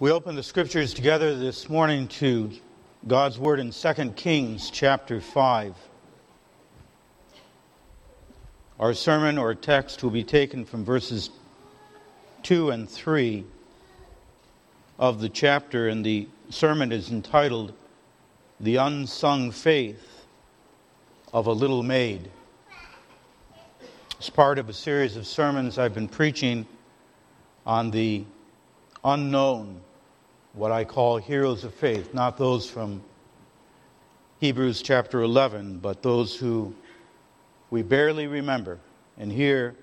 We open the scriptures together this morning to God's word in 2 Kings chapter 5. Our sermon or text will be taken from verses 2 and 3 of the chapter, and the sermon is entitled The Unsung Faith of a Little Maid. It's part of a series of sermons I've been preaching on the unknown what I call heroes of faith, not those from Hebrews chapter 11, but those who we barely remember. And here,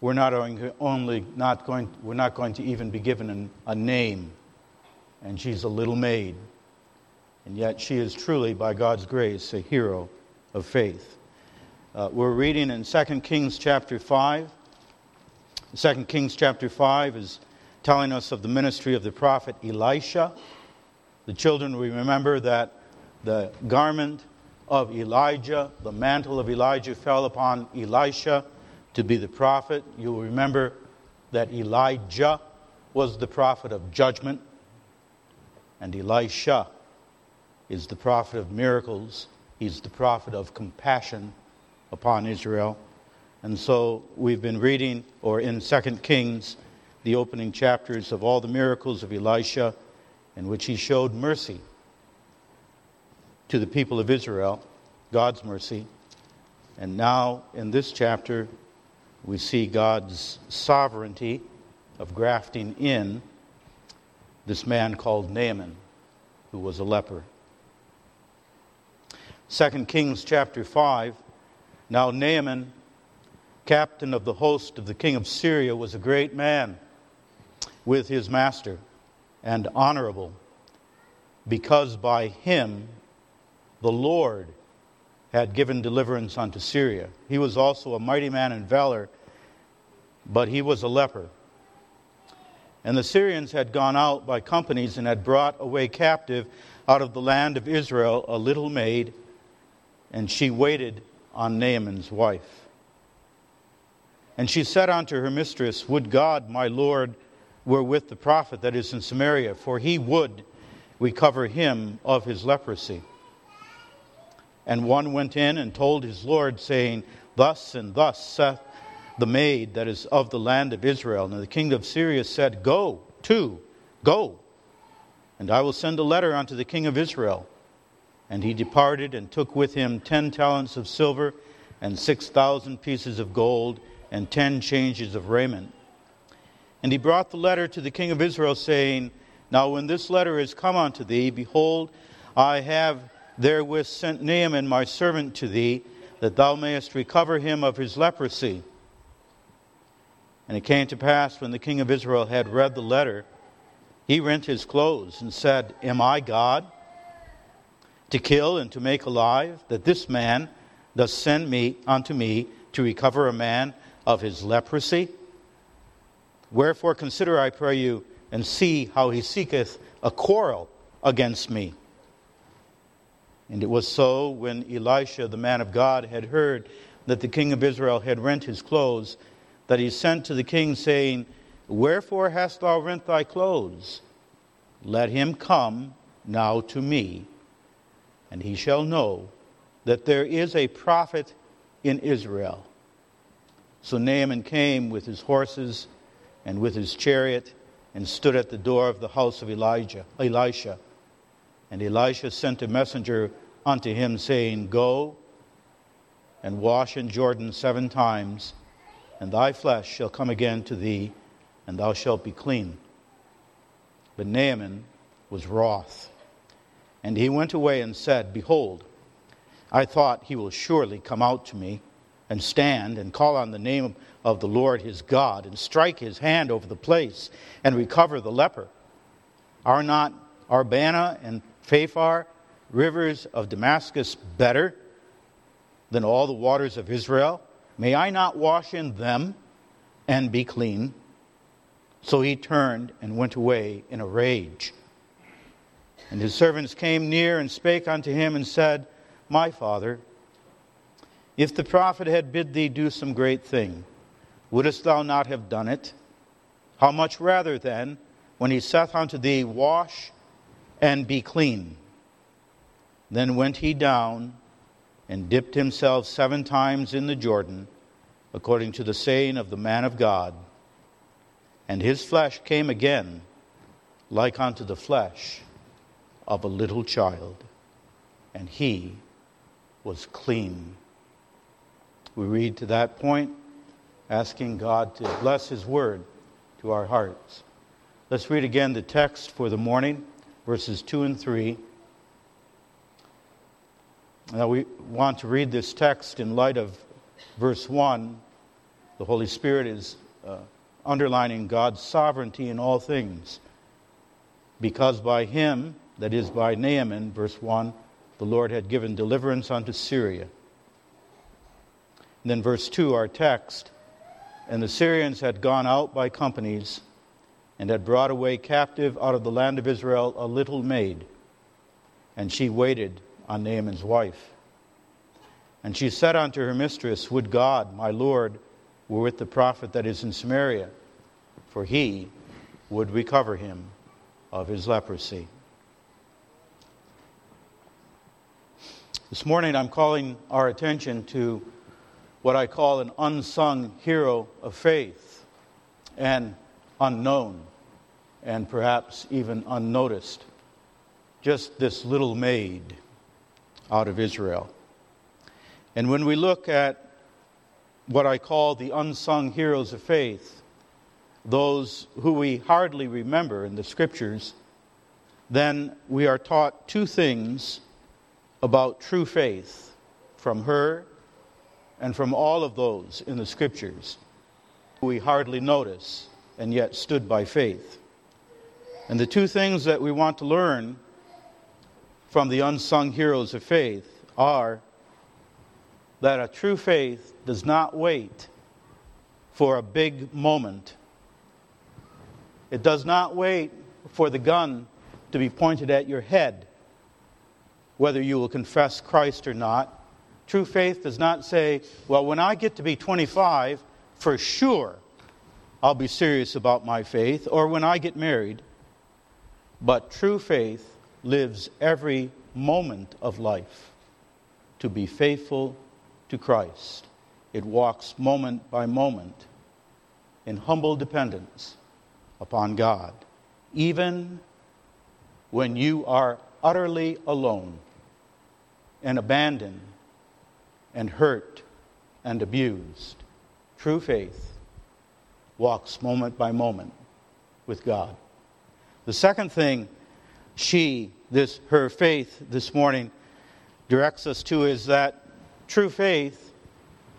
we're not only not going, we're not going to even be given a name. And she's a little maid. And yet, she is truly, by God's grace, a hero of faith. Uh, we're reading in 2 Kings chapter 5. 2 Kings chapter 5 is telling us of the ministry of the prophet Elisha. The children, we remember that the garment of Elijah, the mantle of Elijah fell upon Elisha to be the prophet. You'll remember that Elijah was the prophet of judgment, and Elisha is the prophet of miracles. He's the prophet of compassion upon Israel. And so we've been reading, or in 2 Kings, the opening chapters of all the miracles of Elisha in which he showed mercy to the people of Israel, God's mercy. And now in this chapter, we see God's sovereignty of grafting in this man called Naaman, who was a leper. 2 Kings chapter 5. Now Naaman, captain of the host of the king of Syria, was a great man with his master and honorable, because by him the Lord had given deliverance unto Syria. He was also a mighty man in valor, but he was a leper. And the Syrians had gone out by companies and had brought away captive out of the land of Israel a little maid, and she waited on Naaman's wife. And she said unto her mistress, Would God, my Lord, were with the prophet that is in Samaria, for he would recover him of his leprosy. And one went in and told his Lord, saying, Thus and thus saith the maid that is of the land of Israel. And the king of Syria said, Go, to, go, and I will send a letter unto the king of Israel. And he departed and took with him ten talents of silver and six thousand pieces of gold and ten changes of raiment. And he brought the letter to the king of Israel, saying, Now when this letter is come unto thee, behold, I have therewith sent Naaman my servant to thee, that thou mayest recover him of his leprosy. And it came to pass, when the king of Israel had read the letter, he rent his clothes and said, Am I God to kill and to make alive, that this man does send me unto me to recover a man of his leprosy? Wherefore consider, I pray you, and see how he seeketh a quarrel against me. And it was so when Elisha, the man of God, had heard that the king of Israel had rent his clothes, that he sent to the king, saying, Wherefore hast thou rent thy clothes? Let him come now to me, and he shall know that there is a prophet in Israel. So Naaman came with his horses and with his chariot and stood at the door of the house of Elijah, Elisha. And Elisha sent a messenger unto him, saying, Go and wash in Jordan seven times, and thy flesh shall come again to thee, and thou shalt be clean. But Naaman was wroth. And he went away and said, Behold, I thought he will surely come out to me and stand and call on the name of the Lord his God and strike his hand over the place and recover the leper. Are not Abana and Pharpar, rivers of Damascus, better than all the waters of Israel? May I not wash in them and be clean? So he turned and went away in a rage. And his servants came near and spake unto him and said, My father, if the prophet had bid thee do some great thing, wouldst thou not have done it? How much rather then when he saith unto thee, Wash and be clean. Then went he down and dipped himself seven times in the Jordan, according to the saying of the man of God. And his flesh came again like unto the flesh of a little child, and he was clean. We read to that point, asking God to bless his word to our hearts. Let's read again the text for the morning, verses 2 and 3. Now, we want to read this text in light of verse 1. The Holy Spirit is uh, underlining God's sovereignty in all things. Because by him, that is by Naaman, verse 1, the Lord had given deliverance unto Syria. And then, verse 2, our text, and the Syrians had gone out by companies and had brought away captive out of the land of Israel a little maid, and she waited on Naaman's wife. And she said unto her mistress, Would God, my Lord, were with the prophet that is in Samaria, for he would recover him of his leprosy. This morning I'm calling our attention to what I call an unsung hero of faith and unknown and perhaps even unnoticed. Just this little maid out of Israel. And when we look at what I call the unsung heroes of faith, those who we hardly remember in the scriptures, then we are taught two things about true faith from her and from all of those in the scriptures we hardly notice and yet stood by faith. And the two things that we want to learn from the unsung heroes of faith are that a true faith does not wait for a big moment. It does not wait for the gun to be pointed at your head, whether you will confess Christ or not. True faith does not say, well, when I get to be 25, for sure I'll be serious about my faith, or when I get married. But true faith lives every moment of life to be faithful to Christ. It walks moment by moment in humble dependence upon God, even when you are utterly alone and abandoned and hurt and abused. True faith walks moment by moment with God. The second thing she, this her faith this morning directs us to is that true faith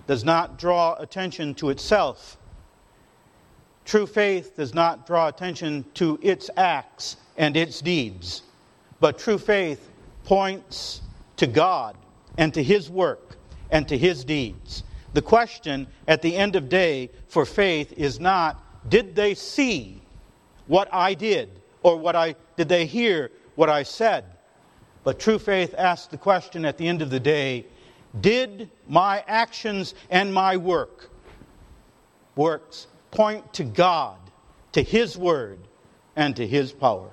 does not draw attention to itself. True faith does not draw attention to its acts and its deeds, but true faith points to God and to His work and to His deeds. The question at the end of day for faith is not, did they see what I did? Or what I, did they hear what I said? But true faith asks the question at the end of the day, did my actions and my work, works, point to God, to His Word, and to His power?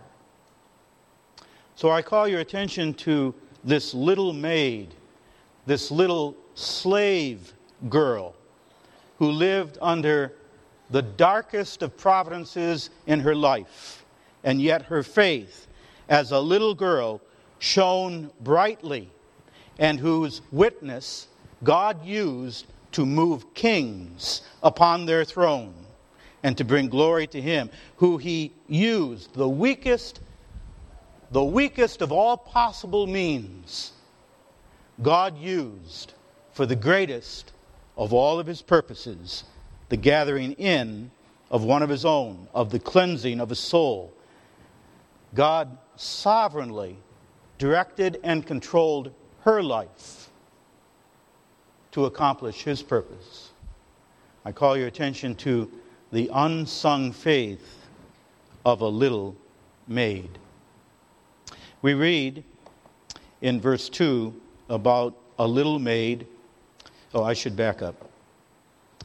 So I call your attention to this little maid, this little slave girl who lived under the darkest of providences in her life, and yet her faith as a little girl shone brightly, and whose witness God used to move kings upon their throne and to bring glory to him who he used the weakest the weakest of all possible means God used for the greatest of all of his purposes, the gathering in of one of his own, of the cleansing of his soul. God sovereignly directed and controlled her life to accomplish his purpose. I call your attention to the unsung faith of a little maid. We read in verse 2 about a little maid Oh, I should back up.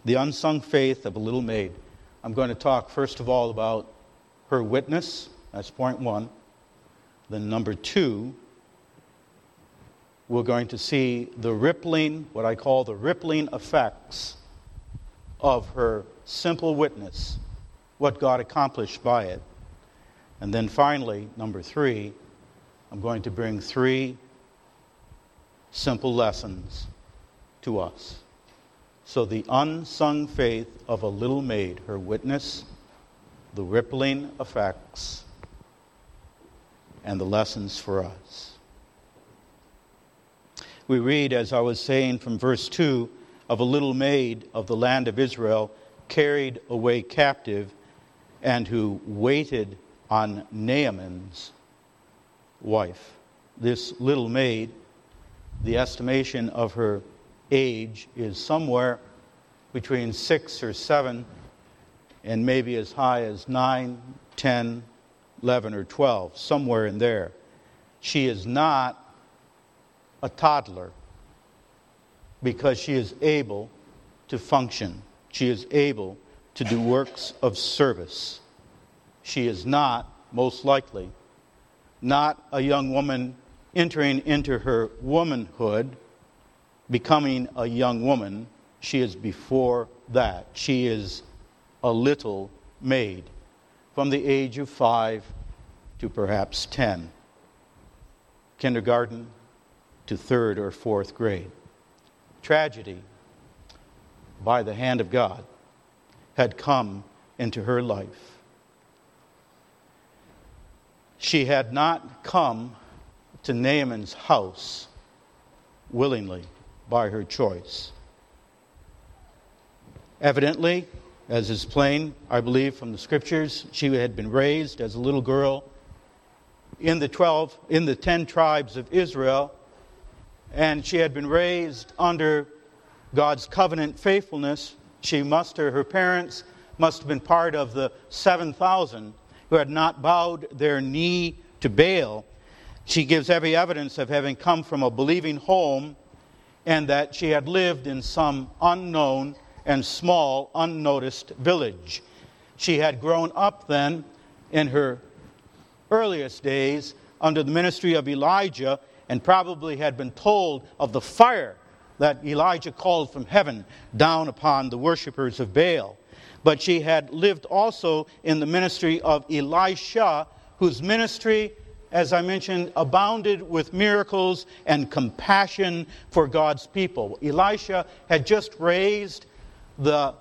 The unsung faith of a little maid. I'm going to talk, first of all, about her witness. That's point one. Then, number two, we're going to see the rippling, what I call the rippling effects of her simple witness, what God accomplished by it. And then finally, number three, I'm going to bring three simple lessons to us. So, the unsung faith of a little maid, her witness, the rippling effects, and the lessons for us. We read, as I was saying from verse 2, of a little maid of the land of Israel carried away captive and who waited on Naaman's wife. This little maid, the estimation of her age is somewhere between six or seven and maybe as high as nine, ten, eleven, or 12, somewhere in there. She is not a toddler because she is able to function. She is able to do works of service. She is not, most likely, not a young woman entering into her womanhood, becoming a young woman. She is before that. She is a little maid from the age of five to perhaps ten, kindergarten to third or fourth grade. Tragedy, by the hand of God, had come into her life. She had not come to Naaman's house willingly by her choice. Evidently, as is plain, I believe, from the scriptures, she had been raised as a little girl in the 12 in the 10 tribes of Israel and she had been raised under God's covenant faithfulness. She must her, her parents must have been part of the 7,000 who had not bowed their knee to Baal. She gives every evidence of having come from a believing home and that she had lived in some unknown and small, unnoticed village. She had grown up then in her earliest days under the ministry of Elijah and probably had been told of the fire that Elijah called from heaven down upon the worshippers of Baal. But she had lived also in the ministry of Elisha, whose ministry, as I mentioned, abounded with miracles and compassion for God's people. Elisha had just raised the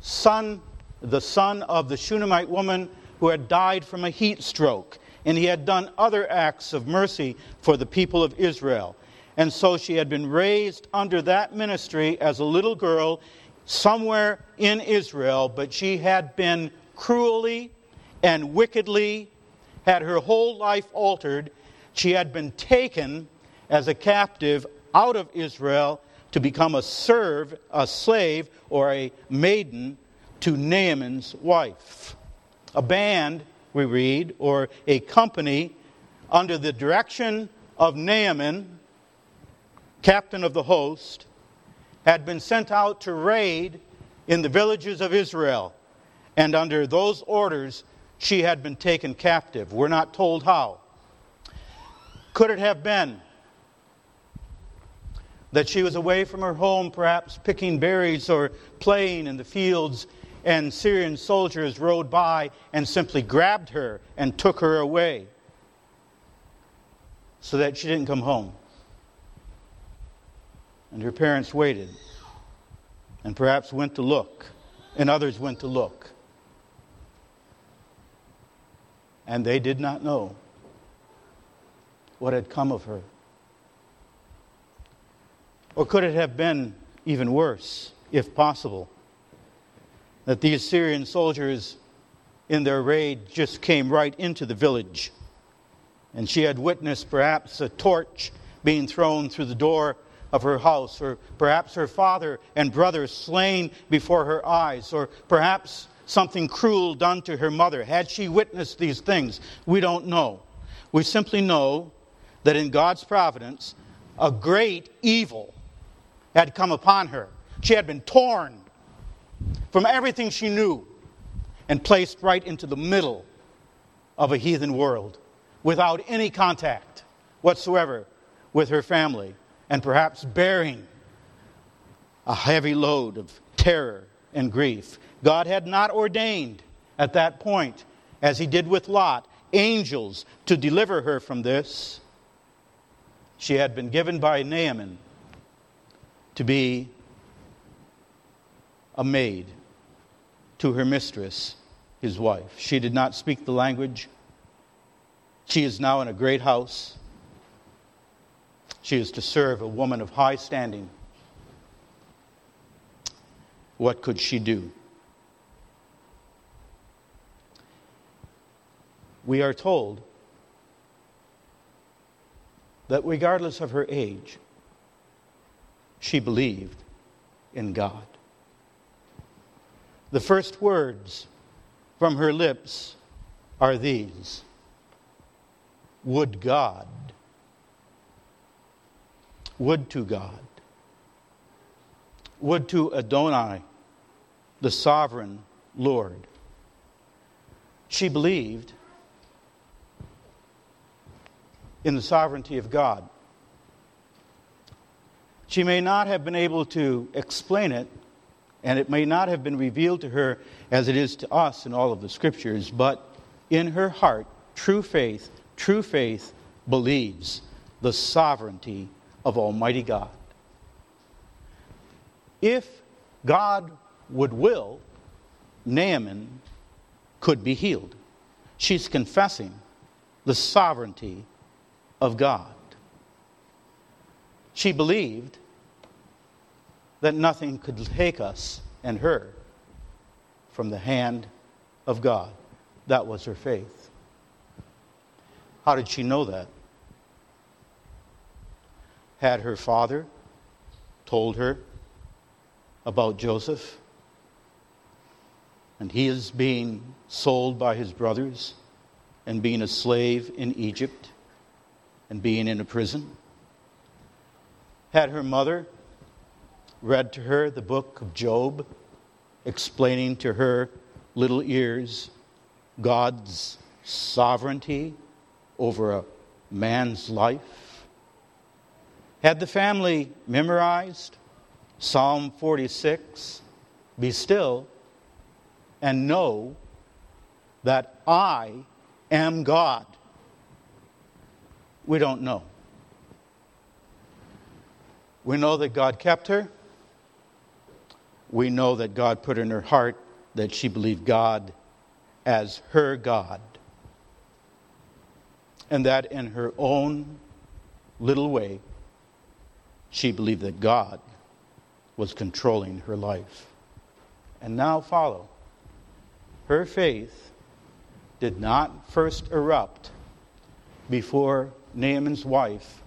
son, the son of the Shunammite woman who had died from a heat stroke. And he had done other acts of mercy for the people of Israel. And so she had been raised under that ministry as a little girl somewhere in Israel, but she had been cruelly and wickedly, had her whole life altered. She had been taken as a captive out of Israel to become a serve, a slave, or a maiden to Naaman's wife. A band, we read, or a company under the direction of Naaman, captain of the host, had been sent out to raid in the villages of Israel. And under those orders, she had been taken captive. We're not told how. Could it have been that she was away from her home, perhaps picking berries or playing in the fields, and Syrian soldiers rode by and simply grabbed her and took her away so that she didn't come home. And her parents waited and perhaps went to look, and others went to look. And they did not know what had come of her. Or could it have been even worse, if possible, that these Syrian soldiers in their raid just came right into the village? And she had witnessed perhaps a torch being thrown through the door of her house, or perhaps her father and brothers slain before her eyes, or perhaps something cruel done to her mother. Had she witnessed these things? We don't know. We simply know that in God's providence, a great evil had come upon her. She had been torn from everything she knew and placed right into the middle of a heathen world without any contact whatsoever with her family and perhaps bearing a heavy load of terror and grief. God had not ordained at that point, as he did with Lot, angels to deliver her from this. She had been given by Naaman to be a maid to her mistress, his wife. She did not speak the language. She is now in a great house. She is to serve a woman of high standing. What could she do? We are told that regardless of her age, she believed in God. The first words from her lips are these Would God, would to God, would to Adonai, the sovereign Lord. She believed in the sovereignty of God. She may not have been able to explain it, and it may not have been revealed to her as it is to us in all of the scriptures, but in her heart, true faith, true faith believes the sovereignty of Almighty God. If God would will, Naaman could be healed. She's confessing the sovereignty of God. She believed that nothing could take us and her from the hand of God. That was her faith. How did she know that? Had her father told her about Joseph? And he is being sold by his brothers and being a slave in Egypt and being in a prison? Had her mother read to her the book of Job, explaining to her little ears God's sovereignty over a man's life? Had the family memorized Psalm 46 Be still and know that I am God? We don't know. We know that God kept her. We know that God put in her heart that she believed God as her God. And that in her own little way, she believed that God was controlling her life. And now follow. Her faith did not first erupt before Naaman's wife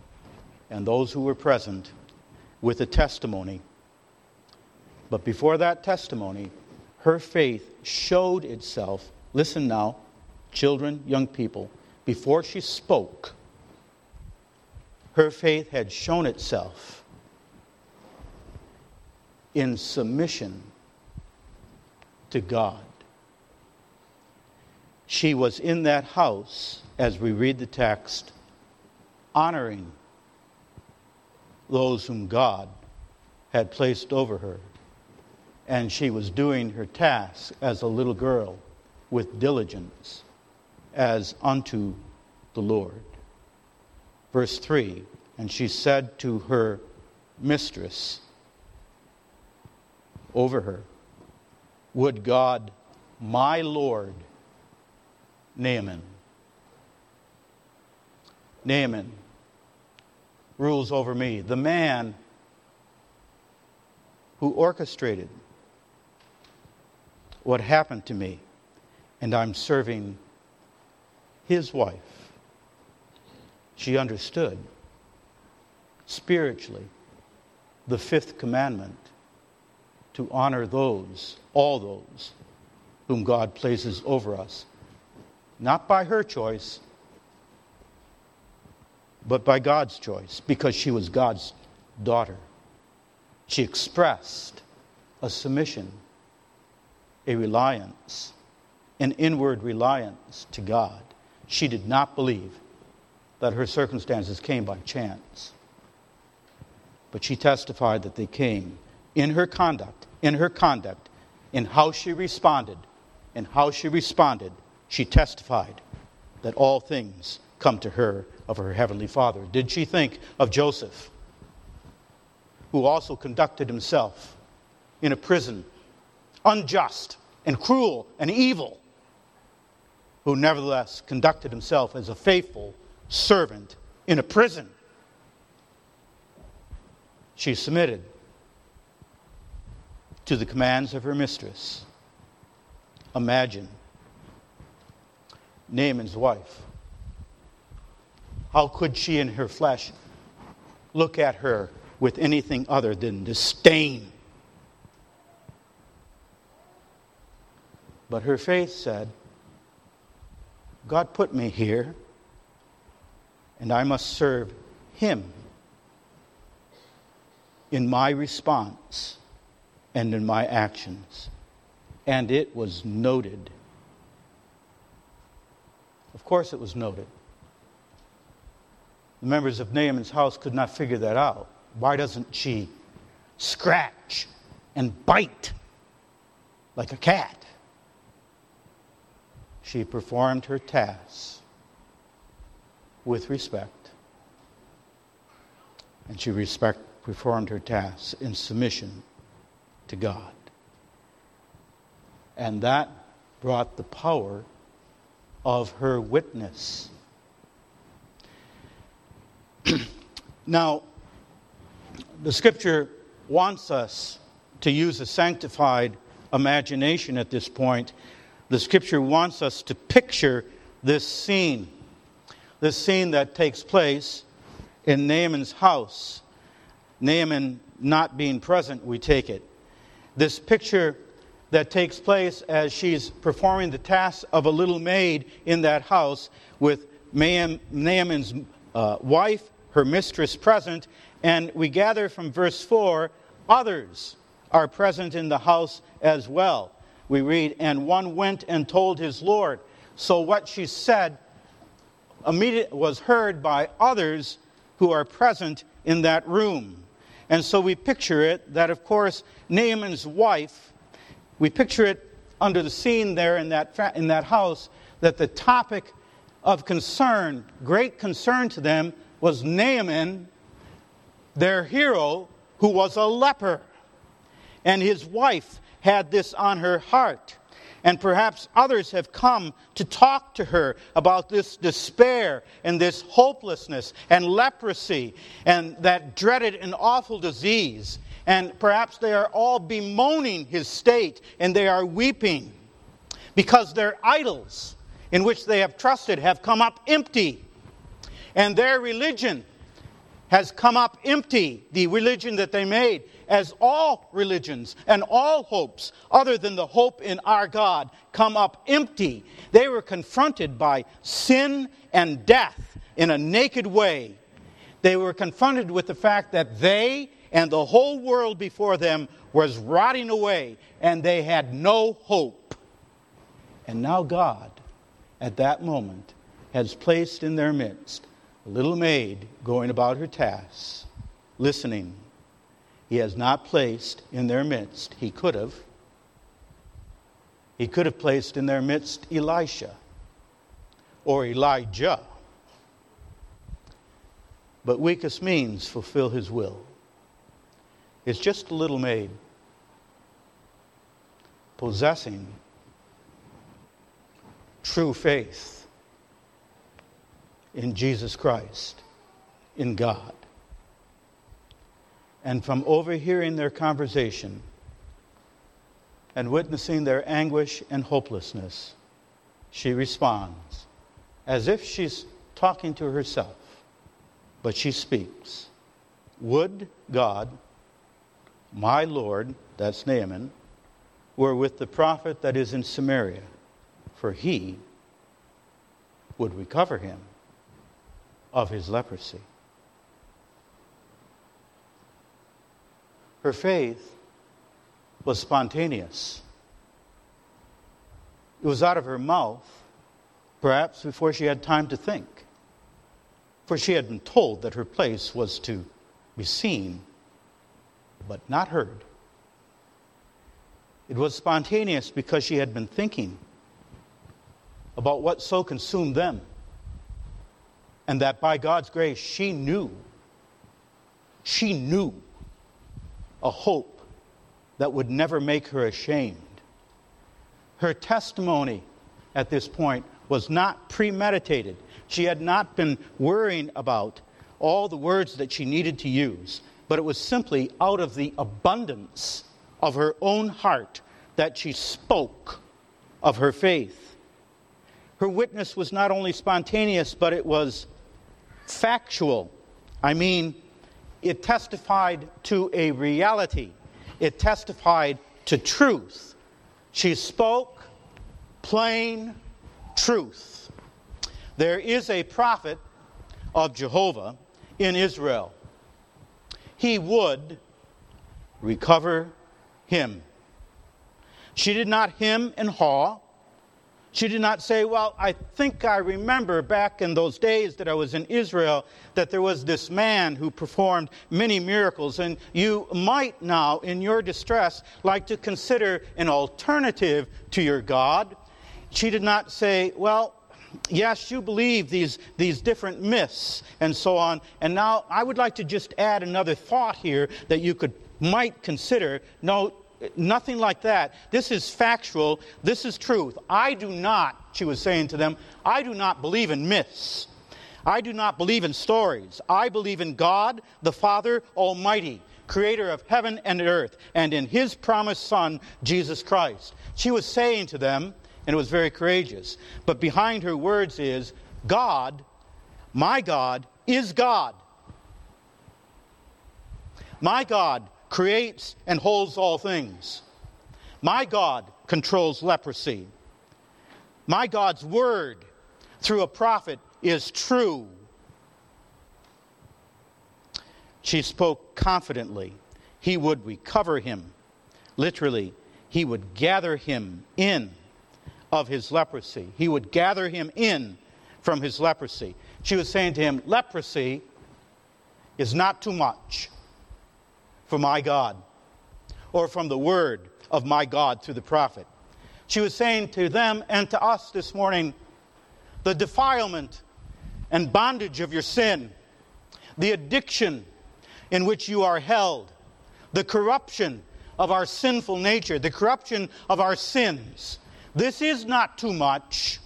and those who were present with a testimony. But before that testimony, her faith showed itself. Listen now, children, young people, before she spoke, her faith had shown itself in submission to God. She was in that house, as we read the text, honoring those whom God had placed over her. And she was doing her task as a little girl with diligence as unto the Lord. Verse 3 And she said to her mistress over her, Would God, my Lord, Naaman, Naaman, rules over me. The man who orchestrated what happened to me, and I'm serving his wife. She understood spiritually the fifth commandment to honor those, all those, whom God places over us. Not by her choice, but by God's choice, because she was God's daughter. She expressed a submission, a reliance, an inward reliance to God. she did not believe that her circumstances came by chance. But she testified that they came in her conduct, in her conduct, in how she responded, in how she responded, she testified that all things come to her of her heavenly Father. Did she think of Joseph, who also conducted himself in a prison, unjust and cruel and evil, who nevertheless conducted himself as a faithful servant in a prison? She submitted to the commands of her mistress. Imagine Naaman's wife. How could she in her flesh look at her with anything other than disdain? But her faith said, God put me here, and I must serve Him in my response and in my actions. And it was noted. Of course, it was noted. The members of Naaman's house could not figure that out. Why doesn't she scratch and bite like a cat? She performed her tasks with respect, and she respect, performed her tasks in submission to God. And that brought the power of her witness. now, the scripture wants us to use a sanctified imagination at this point. The scripture wants us to picture this scene, this scene that takes place in Naaman's house. Naaman not being present, we take it this picture that takes place as she's performing the tasks of a little maid in that house with Naaman's uh, wife, her mistress, present. And we gather from verse 4 others are present in the house as well. We read, And one went and told his Lord. So what she said was heard by others who are present in that room. And so we picture it that, of course, Naaman's wife, we picture it under the scene there in that, in that house, that the topic of concern, great concern to them, was Naaman, their hero, who was a leper. And his wife had this on her heart and perhaps others have come to talk to her about this despair and this hopelessness and leprosy and that dreaded and awful disease. And perhaps they are all bemoaning his state and they are weeping because their idols in which they have trusted have come up empty. And their religion has come up empty, the religion that they made as all religions and all hopes other than the hope in our God come up empty. They were confronted by sin and death in a naked way. They were confronted with the fact that they and the whole world before them was rotting away and they had no hope. And now God, at that moment, has placed in their midst a little maid going about her tasks, listening he has not placed in their midst, he could have. He could have placed in their midst Elisha or Elijah. But weakest means fulfill his will. It's just a little maid possessing true faith in Jesus Christ, in God. And from overhearing their conversation and witnessing their anguish and hopelessness, she responds as if she's talking to herself, but she speaks. Would God, my Lord, that's Naaman, were with the prophet that is in Samaria, for he would recover him of his leprosy. Her faith was spontaneous. It was out of her mouth perhaps before she had time to think. For she had been told that her place was to be seen, but not heard. It was spontaneous because she had been thinking about what so consumed them. And that by God's grace, she knew, she knew a hope that would never make her ashamed. Her testimony at this point was not premeditated. She had not been worrying about all the words that she needed to use, but it was simply out of the abundance of her own heart that she spoke of her faith. Her witness was not only spontaneous, but it was factual. I mean, it testified to a reality, it testified to truth. She spoke plain truth. There is a prophet of Jehovah in Israel. He would recover him. She did not hem and haw. She did not say, Well, I think I remember back in those days that I was in Israel that there was this man who performed many miracles, and you might now, in your distress, like to consider an alternative to your God. She did not say, Well, yes, you believe these, these different myths and so on, and now I would like to just add another thought here that you could might consider. No, Nothing like that. This is factual. This is truth. I do not, she was saying to them, I do not believe in myths. I do not believe in stories. I believe in God, the Father Almighty, creator of heaven and earth, and in his promised Son, Jesus Christ. She was saying to them, and it was very courageous, but behind her words is God, my God, is God. My God creates and holds all things. My God controls leprosy. My God's word through a prophet is true. She spoke confidently. He would recover him. Literally, he would gather him in of his leprosy. He would gather him in from his leprosy. She was saying to him, Leprosy is not too much for my God, or from the word of my God through the prophet. She was saying to them and to us this morning the defilement and bondage of your sin, the addiction in which you are held, the corruption of our sinful nature, the corruption of our sins. This is not too much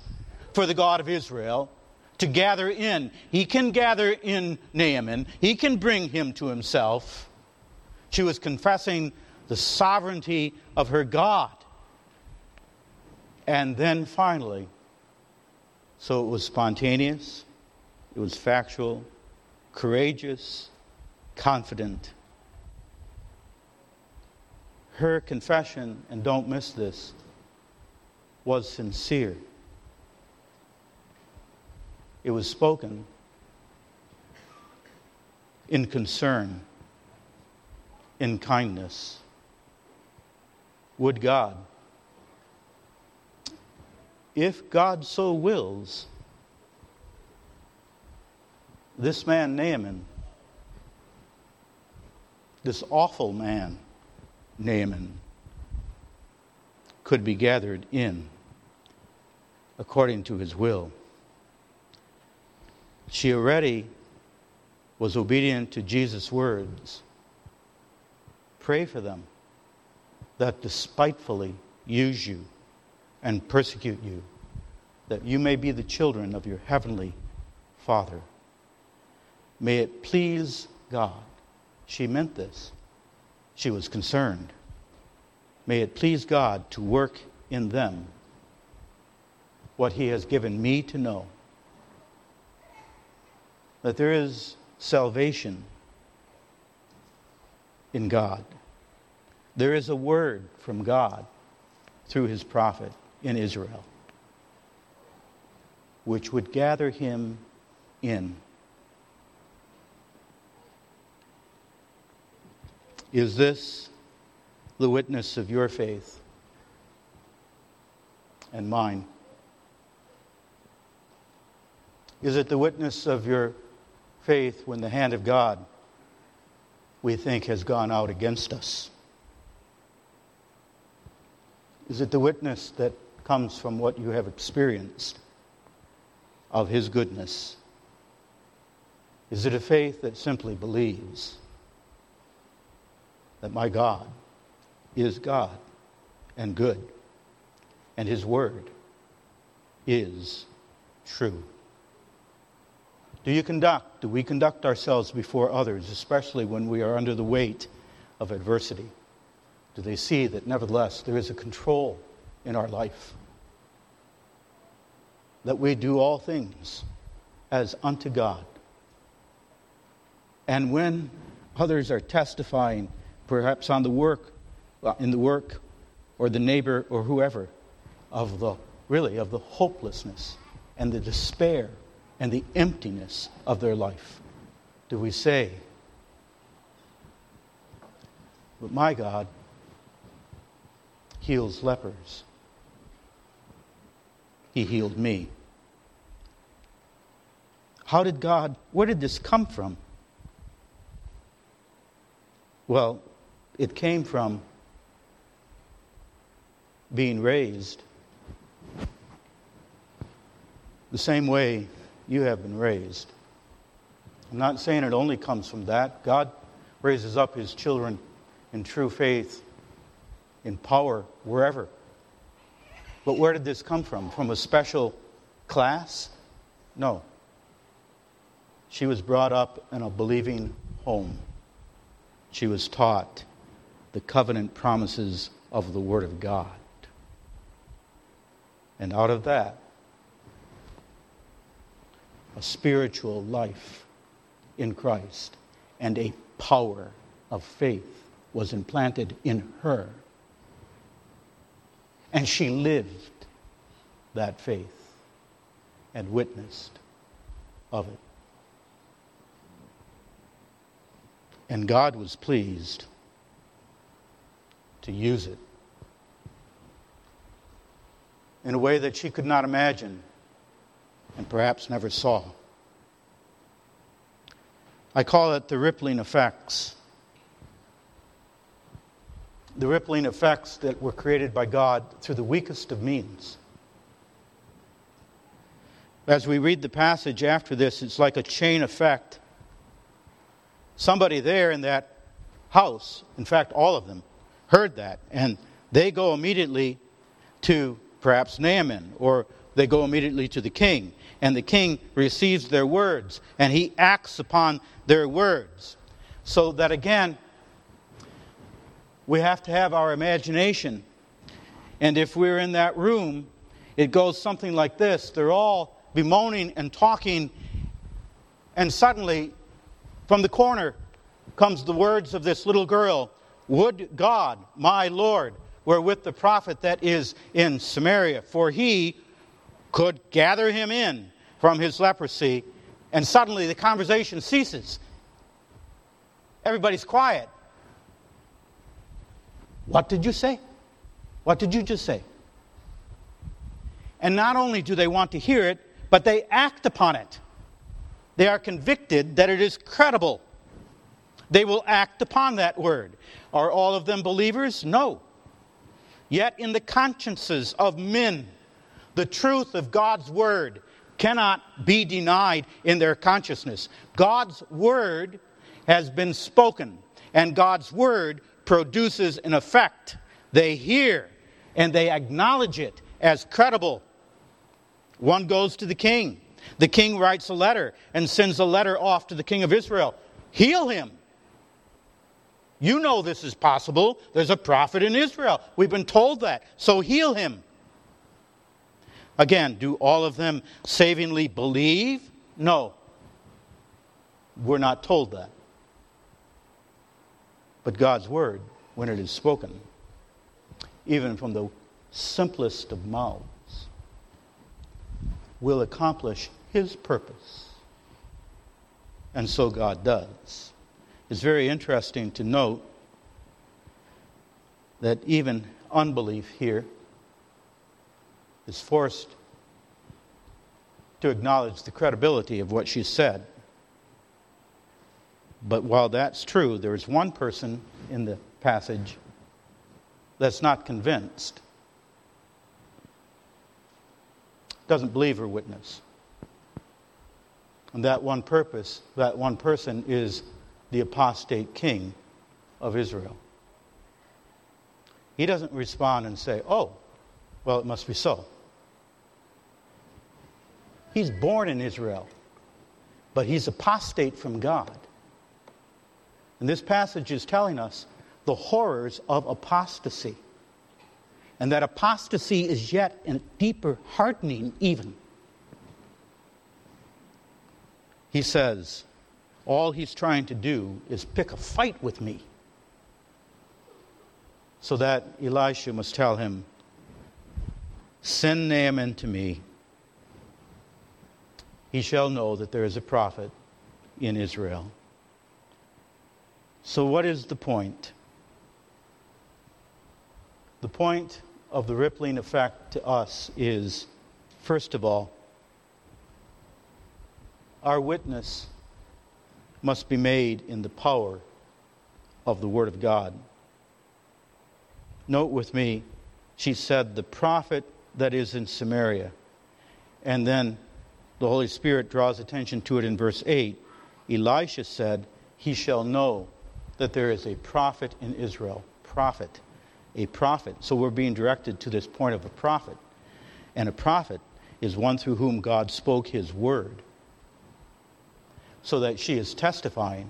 for the God of Israel to gather in. He can gather in Naaman, he can bring him to himself. She was confessing the sovereignty of her God. And then finally, so it was spontaneous, it was factual, courageous, confident. Her confession, and don't miss this, was sincere. It was spoken in concern in kindness. Would God, if God so wills, this man Naaman, this awful man Naaman, could be gathered in according to his will. She already was obedient to Jesus' words Pray for them that despitefully use you and persecute you, that you may be the children of your heavenly Father. May it please God. She meant this. She was concerned. May it please God to work in them what He has given me to know that there is salvation in God. There is a word from God through his prophet in Israel, which would gather him in. Is this the witness of your faith and mine? Is it the witness of your faith when the hand of God we think has gone out against us? Is it the witness that comes from what you have experienced of His goodness? Is it a faith that simply believes that my God is God and good, and His Word is true? Do you conduct, do we conduct ourselves before others, especially when we are under the weight of adversity? Do they see that nevertheless there is a control in our life? That we do all things as unto God. And when others are testifying, perhaps on the work, uh, in the work, or the neighbor, or whoever, of the really of the hopelessness and the despair and the emptiness of their life, do we say, But my God heals lepers. He healed me. How did God, where did this come from? Well, it came from being raised the same way you have been raised. I'm not saying it only comes from that. God raises up his children in true faith, in power, wherever. But where did this come from? From a special class? No. She was brought up in a believing home. She was taught the covenant promises of the Word of God. And out of that, a spiritual life in Christ and a power of faith was implanted in her. And she lived that faith and witnessed of it. And God was pleased to use it in a way that she could not imagine and perhaps never saw. I call it the rippling effects. The rippling effects that were created by God through the weakest of means. As we read the passage after this, it's like a chain effect somebody there in that house, in fact, all of them, heard that. And they go immediately to perhaps Naaman, or they go immediately to the king. And the king receives their words, and he acts upon their words. So that again, we have to have our imagination. And if we're in that room, it goes something like this they're all bemoaning and talking, and suddenly from the corner comes the words of this little girl Would God, my Lord, were with the prophet that is in Samaria, for he could gather him in from his leprosy, and suddenly the conversation ceases. Everybody's quiet. What did you say? What did you just say? And not only do they want to hear it, but they act upon it. They are convicted that it is credible. They will act upon that word. Are all of them believers? No. Yet in the consciences of men, the truth of God's word cannot be denied in their consciousness. God's word has been spoken, and God's word produces an effect. They hear and they acknowledge it as credible. One goes to the king. The king writes a letter and sends a letter off to the king of Israel Heal him. You know this is possible. There's a prophet in Israel. We've been told that. So heal him. Again, do all of them savingly believe? No. We're not told that. But God's word, when it is spoken, even from the simplest of mouths, will accomplish his purpose. And so God does. It's very interesting to note that even unbelief here is forced to acknowledge the credibility of what she said. But while that's true, there is one person in the passage that's not convinced, doesn't believe her witness. And that one purpose, that one person is the apostate king of Israel. He doesn't respond and say, Oh, well, it must be so. He's born in Israel, but he's apostate from God. And this passage is telling us the horrors of apostasy. And that apostasy is yet a deeper hardening, even. He says, all he's trying to do is pick a fight with me. So that Elisha must tell him, Send Naaman to me. He shall know that there is a prophet in Israel. So, what is the point? The point of the rippling effect to us is, first of all, our witness must be made in the power of the Word of God. Note with me, she said, the prophet that is in Samaria. And then the Holy Spirit draws attention to it in verse 8. Elisha said, He shall know that there is a prophet in Israel. Prophet. A prophet. So we're being directed to this point of a prophet. And a prophet is one through whom God spoke his word. So that she is testifying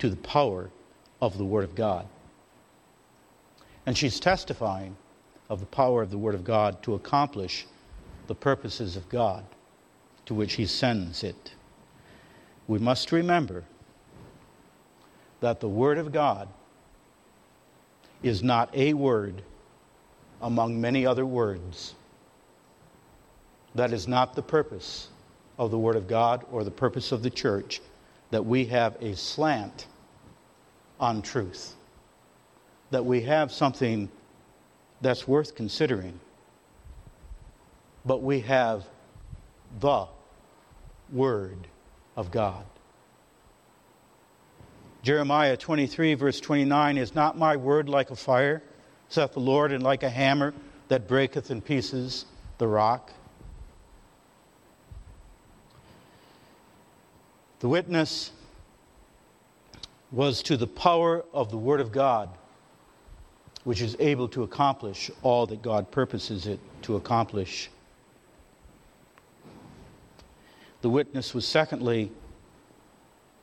to the power of the word of God. And she's testifying of the power of the Word of God to accomplish the purposes of God to which He sends it. We must remember that the Word of God is not a word among many other words. That is not the purpose of the Word of God or the purpose of the church, that we have a slant on truth, that we have something that's worth considering. But we have the Word of God. Jeremiah 23, verse 29 Is not my word like a fire, saith the Lord, and like a hammer that breaketh in pieces the rock? The witness was to the power of the Word of God which is able to accomplish all that God purposes it to accomplish. The witness was, secondly,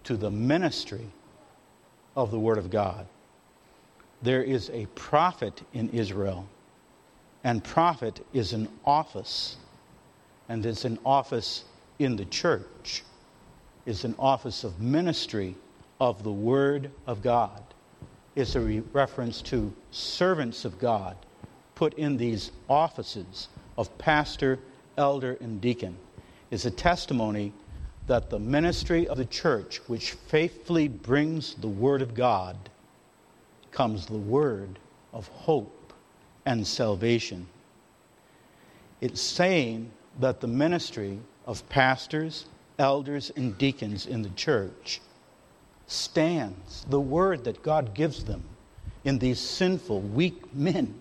to the ministry of the Word of God. There is a prophet in Israel, and prophet is an office, and it's an office in the church, is an office of ministry of the Word of God is a re- reference to servants of God put in these offices of pastor, elder, and deacon. Is a testimony that the ministry of the church, which faithfully brings the Word of God, comes the word of hope and salvation. It's saying that the ministry of pastors, elders, and deacons in the church stands, the word that God gives them in these sinful, weak men,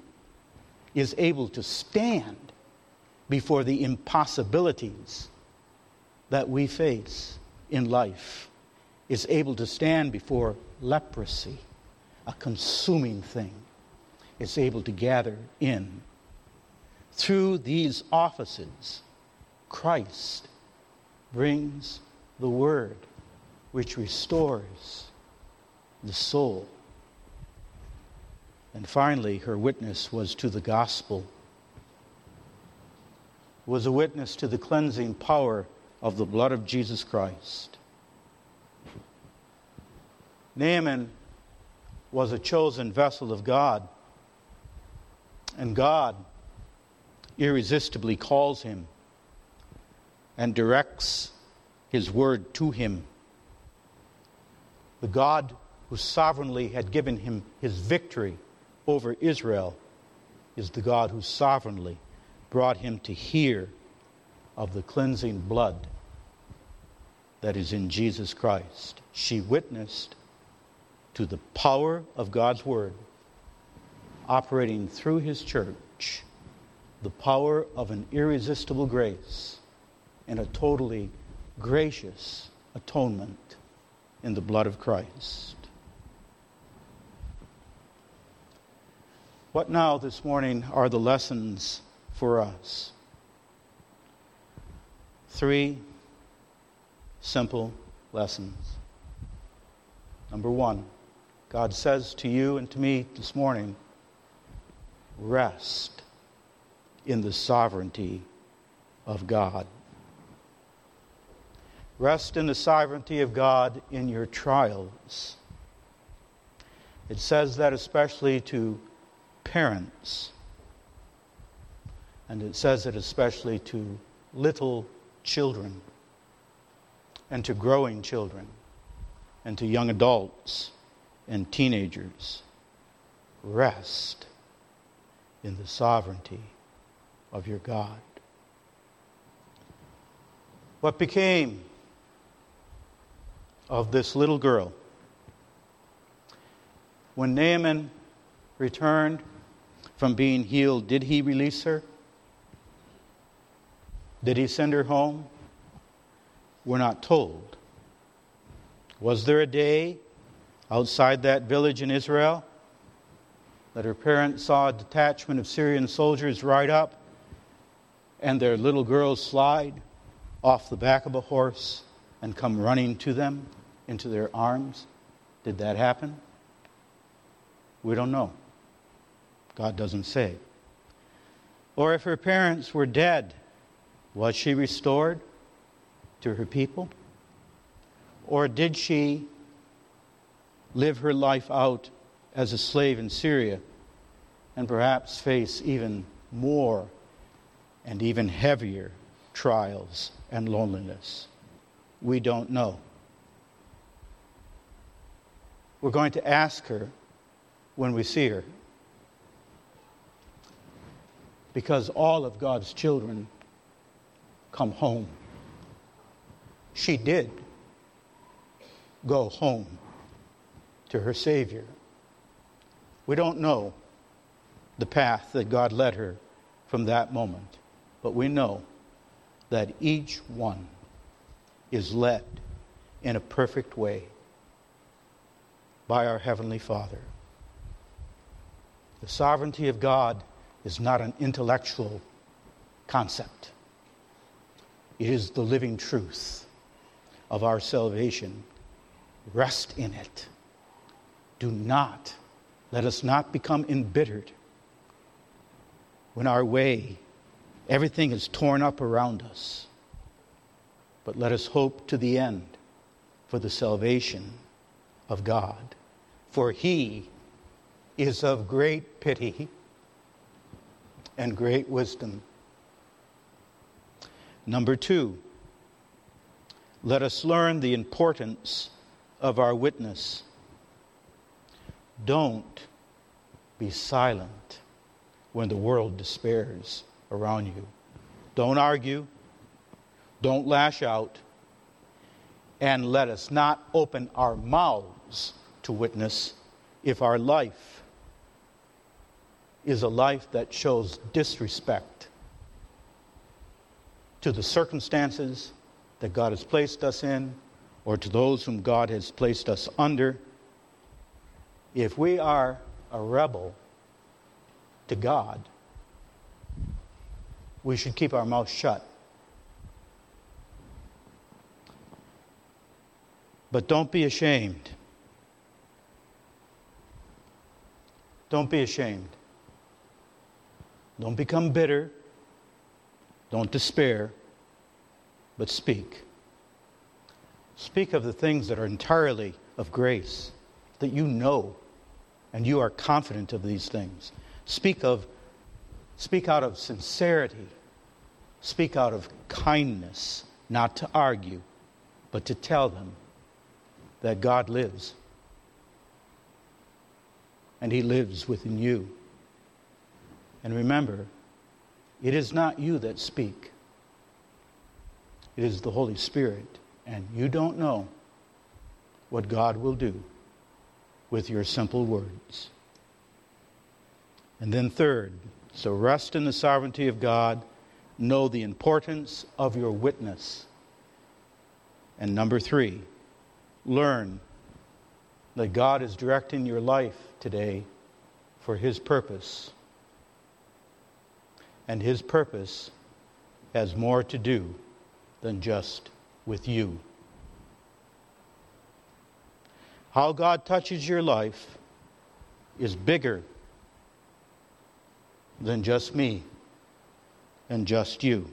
is able to stand before the impossibilities that we face in life, is able to stand before leprosy, a consuming thing, is able to gather in. Through these offices, Christ brings the word which restores the soul. And finally, her witness was to the gospel, was a witness to the cleansing power of the blood of Jesus Christ. Naaman was a chosen vessel of God, and God irresistibly calls him and directs his word to him the God who sovereignly had given him his victory over Israel is the God who sovereignly brought him to hear of the cleansing blood that is in Jesus Christ. She witnessed to the power of God's Word operating through His church, the power of an irresistible grace and a totally gracious atonement in the blood of Christ. What now this morning are the lessons for us? Three simple lessons. Number one, God says to you and to me this morning rest in the sovereignty of God. Rest in the sovereignty of God in your trials. It says that especially to parents, and it says it especially to little children, and to growing children, and to young adults and teenagers. Rest in the sovereignty of your God. What became of this little girl. When Naaman returned from being healed, did he release her? Did he send her home? We're not told. Was there a day outside that village in Israel that her parents saw a detachment of Syrian soldiers ride up and their little girl slide off the back of a horse and come running to them into their arms? Did that happen? We don't know. God doesn't say. Or if her parents were dead, was she restored to her people? Or did she live her life out as a slave in Syria and perhaps face even more and even heavier trials and loneliness? We don't know. We're going to ask her when we see her. Because all of God's children come home. She did go home to her Savior. We don't know the path that God led her from that moment, but we know that each one is led in a perfect way by our Heavenly Father. The sovereignty of God is not an intellectual concept, it is the living truth of our salvation. Rest in it. Do not, let us not become embittered when our way, everything is torn up around us. But let us hope to the end for the salvation of God, for he is of great pity and great wisdom. Number two, let us learn the importance of our witness. Don't be silent when the world despairs around you. Don't argue. Don't lash out. And let us not open our mouths to witness if our life is a life that shows disrespect to the circumstances that God has placed us in or to those whom God has placed us under. If we are a rebel to God, we should keep our mouth shut. But don't be ashamed. Don't be ashamed. Don't become bitter. Don't despair, but speak. Speak of the things that are entirely of grace, that you know, and you are confident of these things. Speak of speak out of sincerity. Speak out of kindness, not to argue, but to tell them that God lives. And He lives within you. And remember, it is not you that speak, It is the Holy Spirit. And you don't know what God will do with your simple words. And then, third, so rest in the sovereignty of God, know the importance of your witness. And number three, learn that God is directing your life today for His purpose. And His purpose has more to do than just with you. How God touches your life is bigger than just me and just you.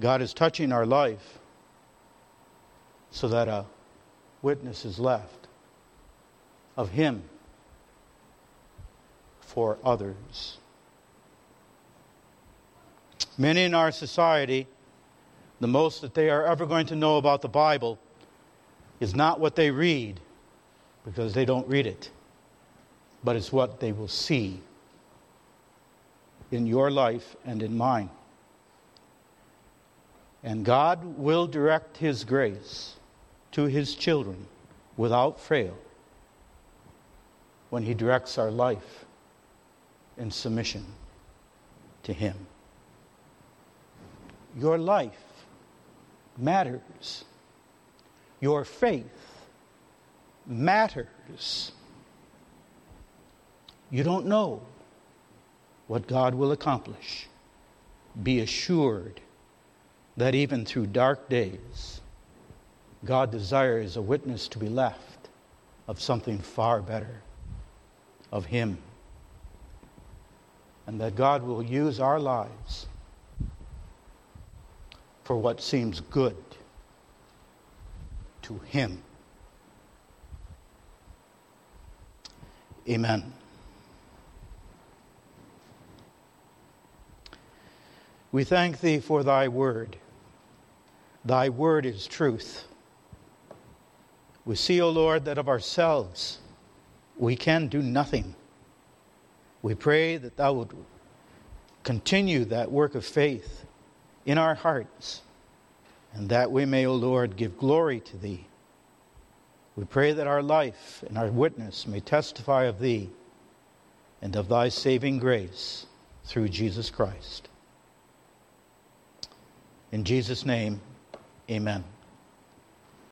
God is touching our life so that a witness is left of Him for others. Many in our society, the most that they are ever going to know about the Bible is not what they read, because they don't read it, but it's what they will see in your life and in mine. And God will direct His grace to His children without fail when He directs our life in submission to Him. Your life matters. Your faith matters. You don't know what God will accomplish. Be assured that even through dark days, God desires a witness to be left of something far better, of Him. And that God will use our lives for what seems good to Him. Amen. We thank Thee for Thy word. Thy word is truth. We see, O Lord, that of ourselves we can do nothing. We pray that Thou would continue that work of faith in our hearts and that we may, O Lord, give glory to Thee. We pray that our life and our witness may testify of Thee and of Thy saving grace through Jesus Christ. In Jesus' name, amen.